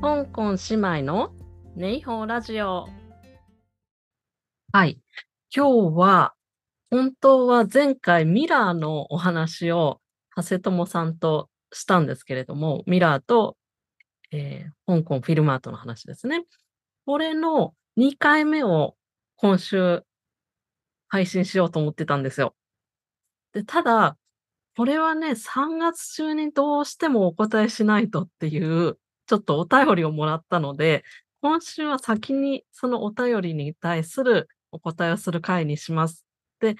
香港姉妹のネイホーラジオ。はい。今日は、本当は前回ミラーのお話を長谷友さんとしたんですけれども、ミラーと、えー香港フィルマートの話ですね。これの2回目を今週配信しようと思ってたんですよ。で、ただ、これはね、3月中にどうしてもお答えしないとっていう、ちょっとお便りをもらったので、今週は先にそのお便りに対するお答えをする回にします。で、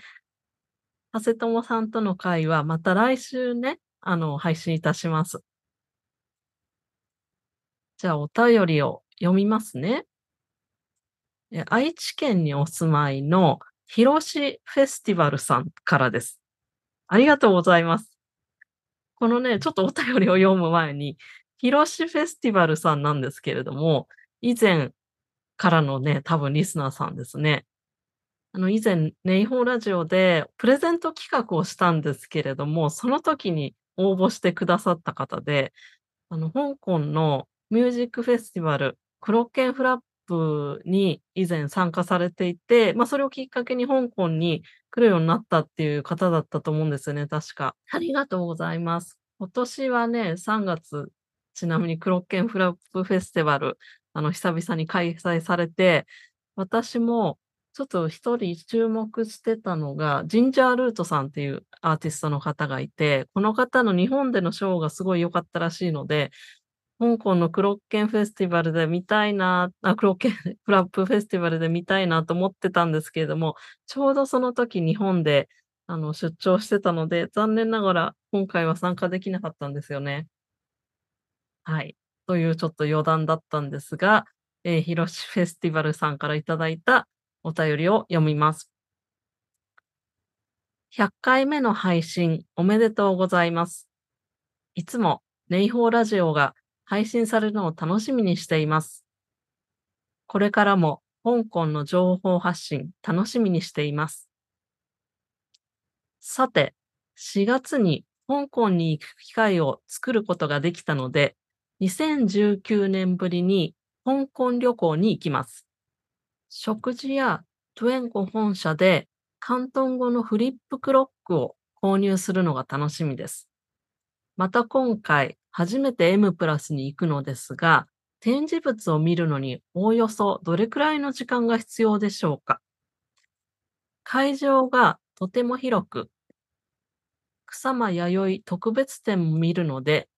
長谷友さんとの回はまた来週ね、あの、配信いたします。じゃあ、お便りを読みますね。愛知県にお住まいのひろしフェスティバルさんからです。ありがとうございます。このね、ちょっとお便りを読む前に、ひろしフェスティバルさんなんですけれども、以前からのね、多分リスナーさんですね。あの、以前、ネイホーラジオでプレゼント企画をしたんですけれども、その時に応募してくださった方で、あの、香港のミュージックフェスティバル、クロッケンフラップに以前参加されていて、まあ、それをきっかけに香港に来るようになったっていう方だったと思うんですよね、確か。ありがとうございます。今年はね、3月、ちなみにクロッケンフラップフェスティバル、あの、久々に開催されて、私もちょっと一人注目してたのが、ジンジャールートさんっていうアーティストの方がいて、この方の日本でのショーがすごい良かったらしいので、香港のクロッケンフェスティバルで見たいな、あ、クロッケンフラップフェスティバルで見たいなと思ってたんですけれども、ちょうどその時日本であの出張してたので、残念ながら今回は参加できなかったんですよね。はい。というちょっと余談だったんですが、えー、ひろしフェスティバルさんからいただいたお便りを読みます。100回目の配信おめでとうございます。いつもネイホーラジオが配信されるのを楽しみにしています。これからも香港の情報発信楽しみにしています。さて、4月に香港に行く機会を作ることができたので、2019年ぶりに香港旅行に行きます。食事やトゥエンコ本社で広東語のフリップクロックを購入するのが楽しみです。また今回初めて M プラスに行くのですが、展示物を見るのにおおよそどれくらいの時間が必要でしょうか会場がとても広く、草間弥生特別展も見るので、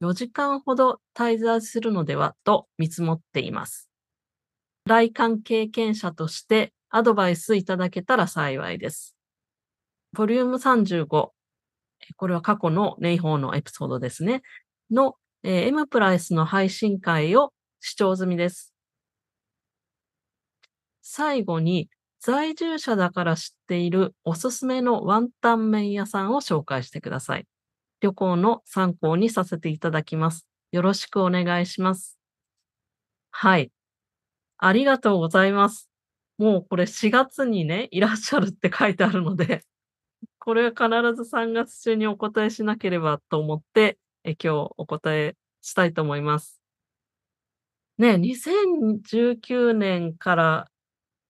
4時間ほど滞在するのではと見積もっています。来館経験者としてアドバイスいただけたら幸いです。ボリューム35、これは過去のネイホーのエピソードですね。の、えー M プライスの配信会を視聴済みです。最後に、在住者だから知っているおすすめのワンタン麺屋さんを紹介してください。旅行の参考にさせていただきます。よろしくお願いします。はい。ありがとうございます。もうこれ4月にね、いらっしゃるって書いてあるので、これは必ず3月中にお答えしなければと思って、え今日お答えしたいと思います。ね、2019年から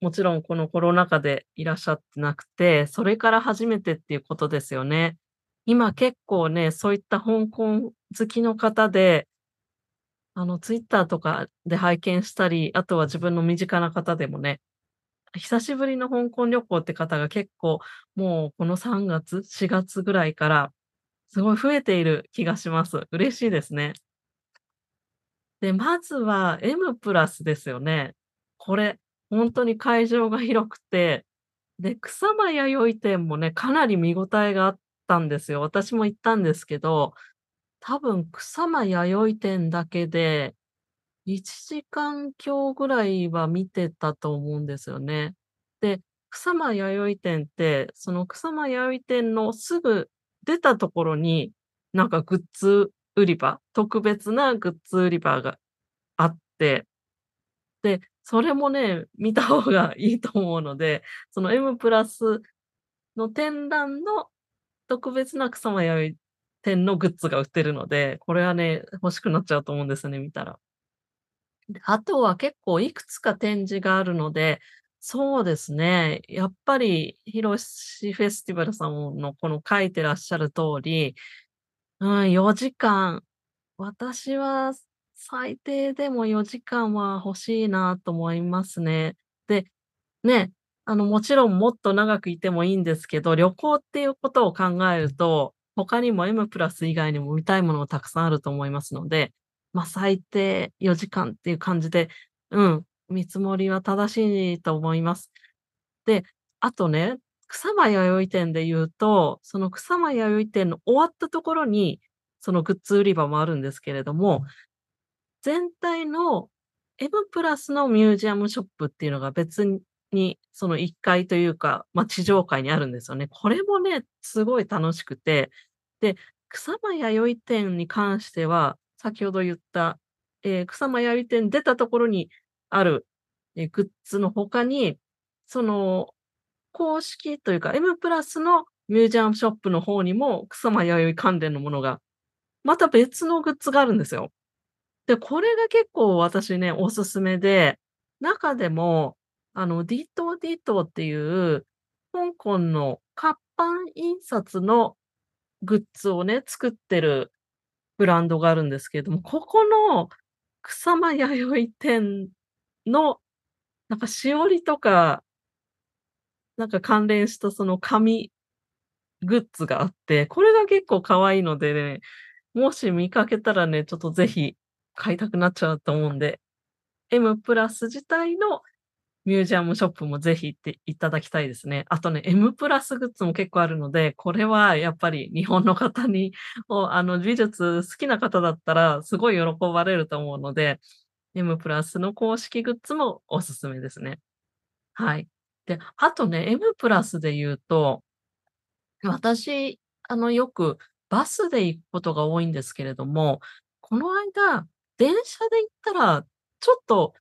もちろんこのコロナ禍でいらっしゃってなくて、それから初めてっていうことですよね。今結構ね、そういった香港好きの方で、あの、ツイッターとかで拝見したり、あとは自分の身近な方でもね、久しぶりの香港旅行って方が結構もうこの3月、4月ぐらいからすごい増えている気がします。嬉しいですね。で、まずは M プラスですよね。これ、本当に会場が広くて、で、草間弥生店もね、かなり見応えがあったんですよ。私も行ったんですけど、多分草間弥生店だけで1時間強ぐらいは見てたと思うんですよね。で、草間弥生店って、その草間弥生店のすぐ出たところに、なんかグッズ売り場、特別なグッズ売り場があって、で、それもね、見た方がいいと思うので、その M プラスの展覧の特別な草間弥生点のグッズが売ってるので、これはね、欲しくなっちゃうと思うんですね、見たら。あとは結構いくつか展示があるので、そうですね、やっぱりヒロシフェスティバルさんのこの書いてらっしゃる通り、うん、4時間、私は最低でも4時間は欲しいなと思いますね。で、ね、あの、もちろんもっと長くいてもいいんですけど、旅行っていうことを考えると、他にも M プラス以外にも見たいものがたくさんあると思いますので、まあ、最低4時間っていう感じで、うん、見積もりは正しいと思います。で、あとね、草間彌生店で言うと、その草間彌生店の終わったところに、そのグッズ売り場もあるんですけれども、全体の M プラスのミュージアムショップっていうのが別に、その1階というか、ま、地上階にあるんですよね。これもね、すごい楽しくて、で、草間彌生店に関しては、先ほど言った、ええ、草間彌生店出たところにある、え、グッズの他に、その、公式というか M プラスのミュージアムショップの方にも、草間彌生関連のものが、また別のグッズがあるんですよ。で、これが結構私ね、おすすめで、中でも、あの、ディトディトっていう、香港の活版印刷のグッズをね、作ってるブランドがあるんですけれども、ここの草間彌生店の、なんかしおりとかなんか関連したその紙グッズがあって、これが結構可愛いのでね、もし見かけたらね、ちょっとぜひ買いたくなっちゃうと思うんで、M プラス自体のミュージアムショップもぜひ行っていただきたいですね。あとね、M プラスグッズも結構あるので、これはやっぱり日本の方に、あの美術好きな方だったらすごい喜ばれると思うので、M プラスの公式グッズもおすすめですね。はい。で、あとね、M プラスで言うと、私、あの、よくバスで行くことが多いんですけれども、この間、電車で行ったら、ちょっと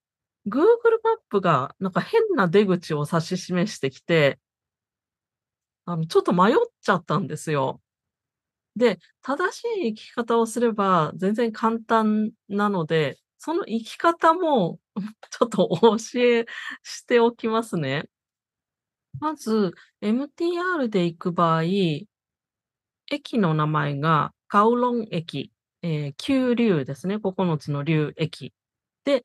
Google マップがなんか変な出口を指し示してきてあの、ちょっと迷っちゃったんですよ。で、正しい行き方をすれば全然簡単なので、その行き方も、ちょっとお教えしておきますね。まず、MTR で行く場合、駅の名前がカオロン駅、ええ、九龍ですね、9つの龍駅で、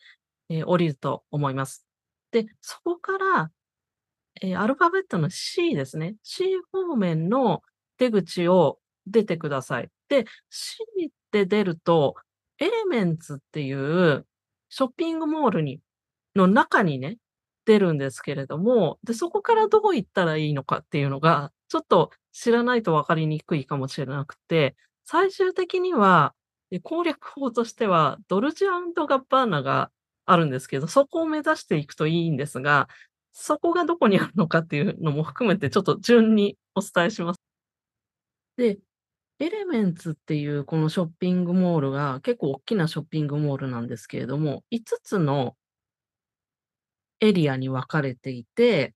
え、降りると思います。で、そこから、え、アルファベットの C ですね。C 方面の出口を出てください。で、C って出ると、エレメンツっていうショッピングモールにの中にね、出るんですけれども、で、そこからどう行ったらいいのかっていうのが、ちょっと知らないと分かりにくいかもしれなくて、最終的には、攻略法としては、ドルチェガッバーナがあるんですけど、そこを目指していくといいんですが、そこがどこにあるのかっていうのも含めてちょっと順にお伝えします。で、エレメンツっていうこのショッピングモールが結構おっきなショッピングモールなんですけれども、5つのエリアに分かれていて、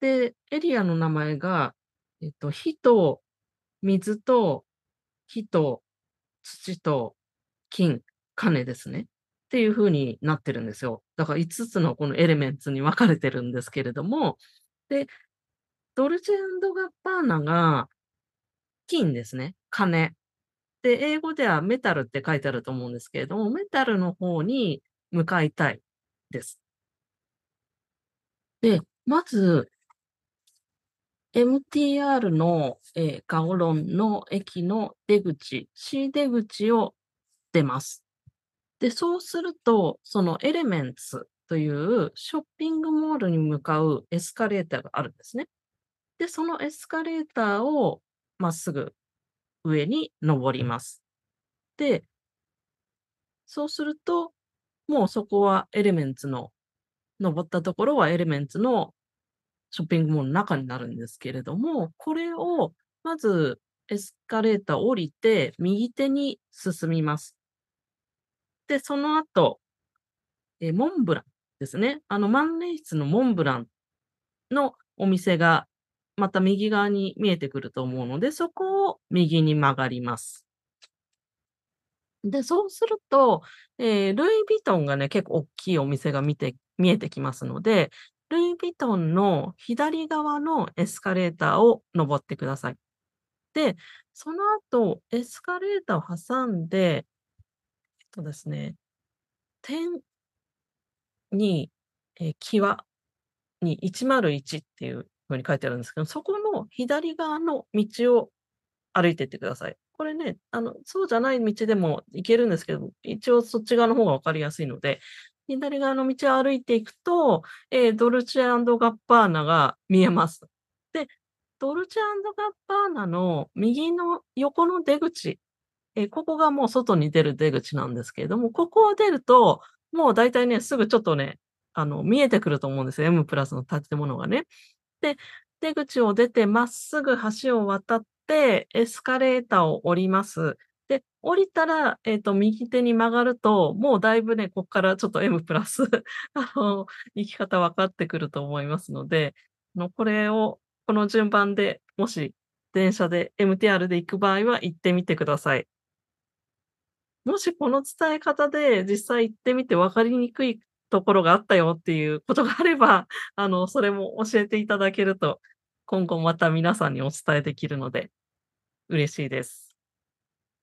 で、エリアの名前が、えっと、火と水と火と土と金、金ですね。っていう風になってるんですよ。だから5つのこのエレメンツに分かれてるんですけれども、で、ドルチェガッバーナが金ですね、金。で、英語ではメタルって書いてあると思うんですけれども、メタルの方に向かいたいです。で、まず MTR の、ええ、カオロンの駅の出口、C 出口を出ます。で、そうすると、そのエレメンツというショッピングモールに向かうエスカレーターがあるんですね。で、そのエスカレーターをまっすぐ上に登ります。でそうすると、もうそこはエレメンツの登ったところはエレメンツのショッピングモールの中になるんですけれども、これをまずエスカレーター降りて、右手に進みます。で、その後、え、モンブランですね。あの万年筆のモンブランのお店がまた右側に見えてくると思うので、そこを右に曲がります。で、そうすると、え、ルイ・ヴィトンがね、結構おっきいお店が見て見えてきますので、ルイ・ヴィトンの左側のエスカレーターを上ってください。で、その後、エスカレーターを挟んで、とですね、点に、え、際に101っていう風に書いてあるんですけど、そこの左側の道を歩いていってください。これね、あの、そうじゃない道でも行けるんですけど、一応そっち側の方が分かりやすいので、左側の道を歩いていくと、え、ドルチェガッバーナが見えます。で、ドルチェガッバーナの右の横の出口、え、ここがもう外に出る出口なんですけれども、ここを出ると、もう大体ね、すぐちょっとね、あの、見えてくると思うんですよ、M+ プラスの建物がね。で、出口を出てまっすぐ橋を渡って、エスカレーターを降ります。で、降りたら、えっと、右手に曲がると、もうだいぶね、こっからちょっと M+ プラス、あの、行き方分かってくると思いますので、の、これを、この順番で、もし電車で MTR で行く場合は行ってみてください。もしこの伝え方で実際行ってみて分かりにくいところがあったよっていうことがあれば、あの、それも教えていただけると、今後また皆さんにお伝えできるので、嬉しいです。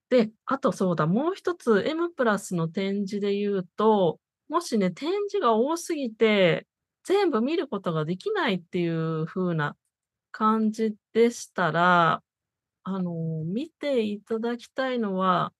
で、あとそうだ、もう一つ M+ プラスの展示で言うと、もしね、展示が多すぎて、全部見ることができないっていう風な感じでしたら、あの、見ていただきたいのは、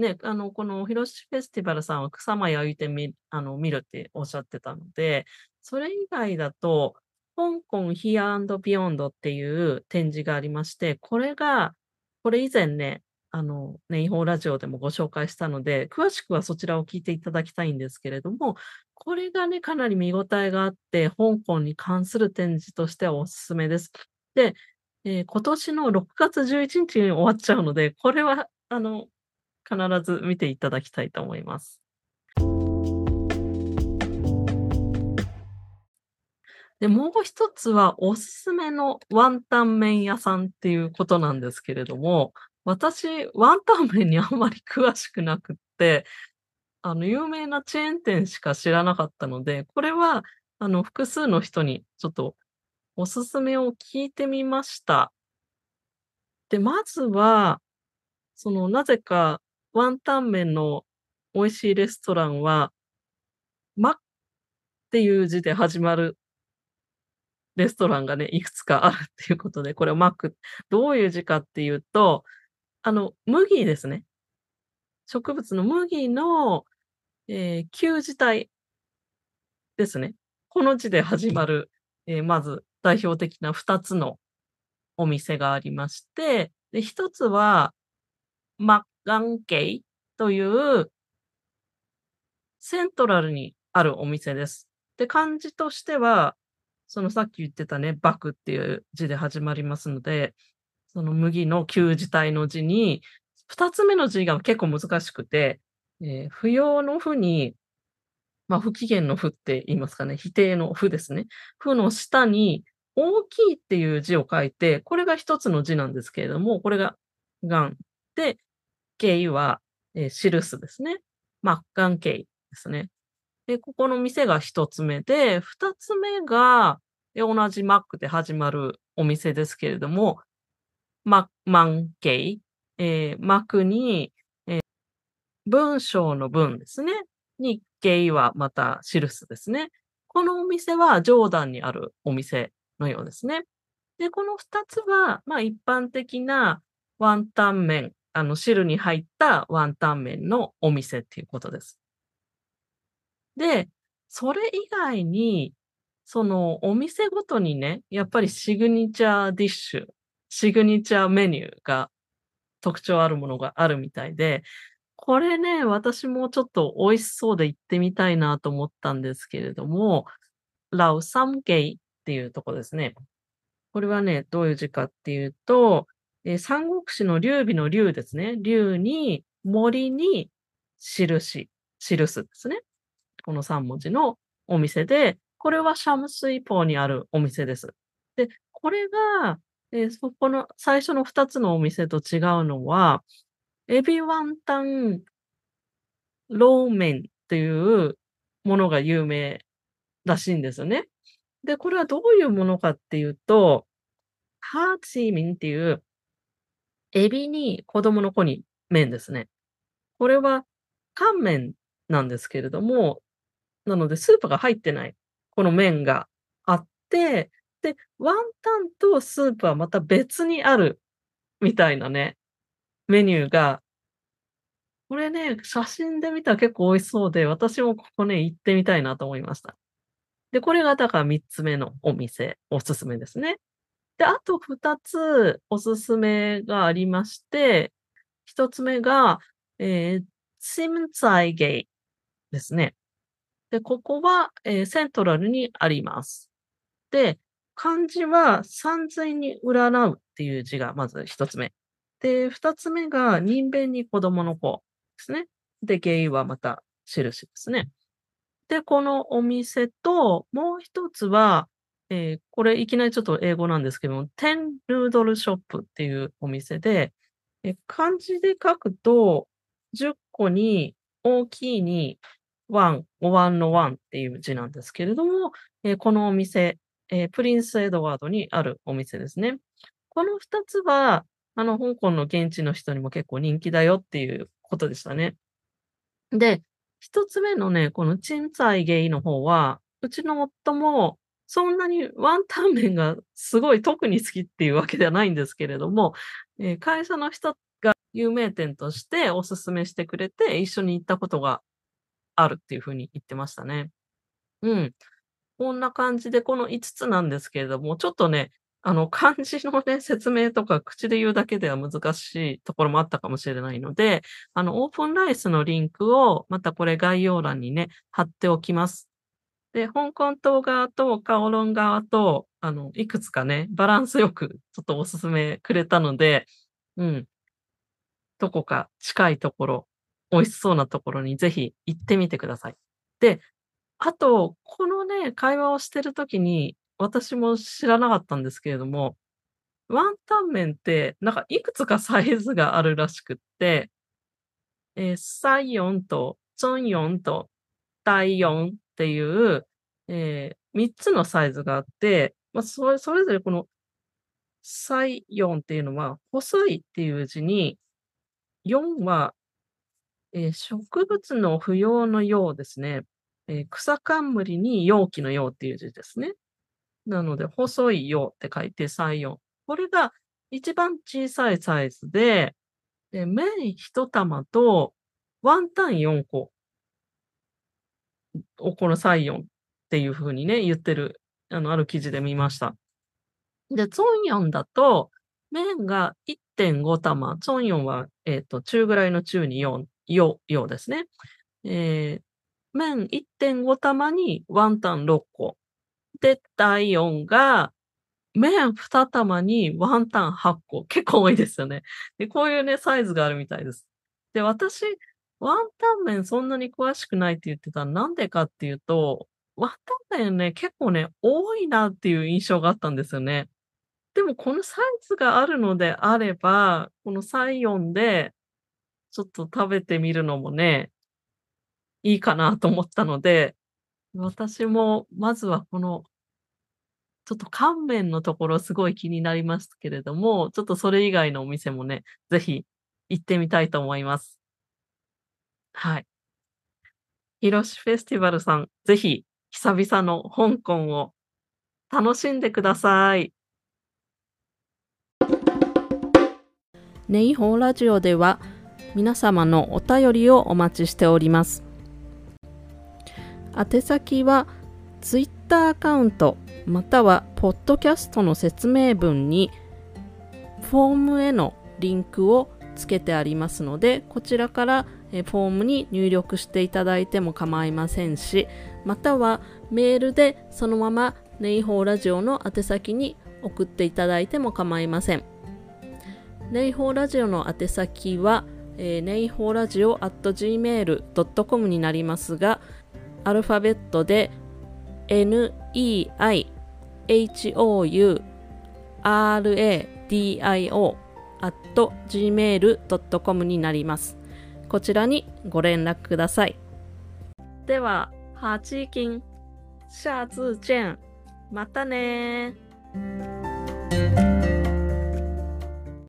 ね、あの、このひろしフェスティバルさんは草間焼いてみあの、見るっておっしゃってたので、それ以外だと、香港ヒアビヨンドっていう展示がありまして、これが、これ以前ね、あの、ネイホーラジオでもご紹介したので、詳しくはそちらを聞いていただきたいんですけれども、これがね、かなり見応えがあって、香港に関する展示としてはおすすめです。で、え、今年の6月11日に終わっちゃうので、これはあの、必ず見ていただきたいと思います。で、もう一つはおすすめのワンタン麺屋さんっていうことなんですけれども、私、ワンタン麺にあんまり詳しくなくって、あの、有名なチェーン店しか知らなかったので、これは、あの、複数の人にちょっとおすすめを聞いてみました。で、まずは、その、なぜかワンタン麺の美味しいレストランはまっていう字で始まるレストランがね、いくつかあるっていうことで、これをマックどういう字かっていうと、あの、麦ですね。植物の麦の、え、旧字体ですね。この字で始まる、え、まず代表的な2つのお店がありまして、で、1つは、マッガンケイというセントラルにあるお店です。で、漢字としては、そのさっき言ってたね、麦っていう字で始まりますので、その麦の旧字体の字に、2つ目の字が結構難しくて、え、不要の不に、まあ、不機嫌の不って言いますかね、否定の不ですね。不の下に大きいっていう字を書いて、これが1つの字なんですけれども、これがガン。で、ケイは、え、記すですね。マッカンケイですね。で、ここの店が1つ目で、2つ目が、え、同じマックで始まるお店ですけれども、ママンケイ、え、マクに、え、文章の文ですね。に、ケイはまた記すですね。このお店はジョーダンにあるお店のようですね。で、この2つは、まあ、一般的なワンタン麺、あの、汁に入ったワンタン麺のお店っていうことです。で、それ以外に、そのお店ごとにね、やっぱりシグニチャーディッシュ、シグニチャーメニューが特徴あるものがあるみたいで、これね、私もちょっと美味しそうで行ってみたいなと思ったんですけれども、ラウサムゲイっていうとこですね。これはね、どういう字かっていうと、え、三国志の劉備の劉ですね。劉に、森に、印、記すですね。この3文字のお店で、これはシャムスイポーにあるお店です。で、これが、え、そこの最初の2つのお店と違うのは、エビワンタンローメンっていうものが有名らしいんですよね。で、これはどういうものかっていうと、ハーチーミンっていう、エビに子供の子に麺ですね。これは乾麺なんですけれども、なのでスープが入ってない、この麺があって、で、ワンタンとスープはまた別にあるみたいなね、メニューがこれね、写真で見たら結構美味しそうで、私もここね、行ってみたいなと思いました。で、これがだから3つ目のお店、おすすめですね。で、あと2つおすすめがありまして、1つ目が、えー、シムツァイゲイですね。で、ここは、えー、セントラルにあります。で、漢字は三髄に占うっていう字がまず1つ目。で、2つ目が人弁に子供の子。ですね。で、原因はまた印ですね。で、このお店と、もう一つは、えー、これいきなりちょっと英語なんですけども、テンルードルショップっていうお店で、え漢字で書くと、10個に大きいに1、お椀の1っていう字なんですけれども、えー、このお店、え、プリンスエドワードにあるお店ですね。この2つは、あの、香港の現地の人にも結構人気だよっていうことでしたね。で、一つ目のね、このチンツァイゲイの方は、うちの夫もそんなにワンタン麺がすごい特に好きっていうわけではないんですけれども、えー、会社の人が有名店としておすすめしてくれて一緒に行ったことがあるっていうふうに言ってましたね。うん。こんな感じでこの5つなんですけれども、ちょっとね、あの、漢字のね、説明とか口で言うだけでは難しいところもあったかもしれないので、あの、オープンライスのリンクを、またこれ概要欄にね、貼っておきます。で、香港島側とカオロン側と、あの、いくつかね、バランスよくちょっとおすすめくれたので、うん。どこか近いところ、美味しそうなところにぜひ行ってみてください。で、あと、このね、会話をしてるときに、私も知らなかったんですけれども、ワンタン麺って、なんかいくつかサイズがあるらしくって、えー、サイヨンと、チョンヨンと、ダイヨンっていう、えー、3つのサイズがあって、まあ、それそれぞれこのサイヨンっていうのは、細いっていう字に、4は、えー、植物の不要のようですね。えー、草冠に容器のようっていう字ですね。なので、細いよって書いて3、4。これが一番小さいサイズで、で麺1玉とワンタン4個をこの3、4っていう風にね、言ってる、あの、ある記事で見ました。で、ツォンヨンだと、麺が1.5玉、ツォンヨンは、えっ、ー、と、中ぐらいの中に4、よ、よですね。えー、麺1.5玉にワンタン6個。で、第4が、麺2玉にワンタン8個。結構多いですよね。で、こういうね、サイズがあるみたいです。で、私、ワンタン麺そんなに詳しくないって言ってたなんでかっていうと、ワンタン麺ね、結構ね、多いなっていう印象があったんですよね。でもこのサイズがあるのであれば、このサイオンで、ちょっと食べてみるのもね、いいかなと思ったので、私もまずはこのちょっと乾麺のところすごい気になりますけれども、ちょっとそれ以外のお店もね、ぜひ行ってみたいと思います。はい。ヒロシフェスティバルさん、ぜひ久々の香港を楽しんでください。ネイホーラジオでは皆様のお便りをお待ちしております。宛先はツイッターアカウントまたはポッドキャストの説明文にフォームへのリンクをつけてありますのでこちらからフォームに入力していただいても構いませんしまたはメールでそのままネイホーラジオの宛先に送っていただいても構いませんネイホーラジオの宛先は、えー、ネイホーラジオ at gmail.com になりますがアルファベットで NEI hou radio at gmail.com になります。こちらにご連絡ください。では、ハチキン、シャツチェン。またね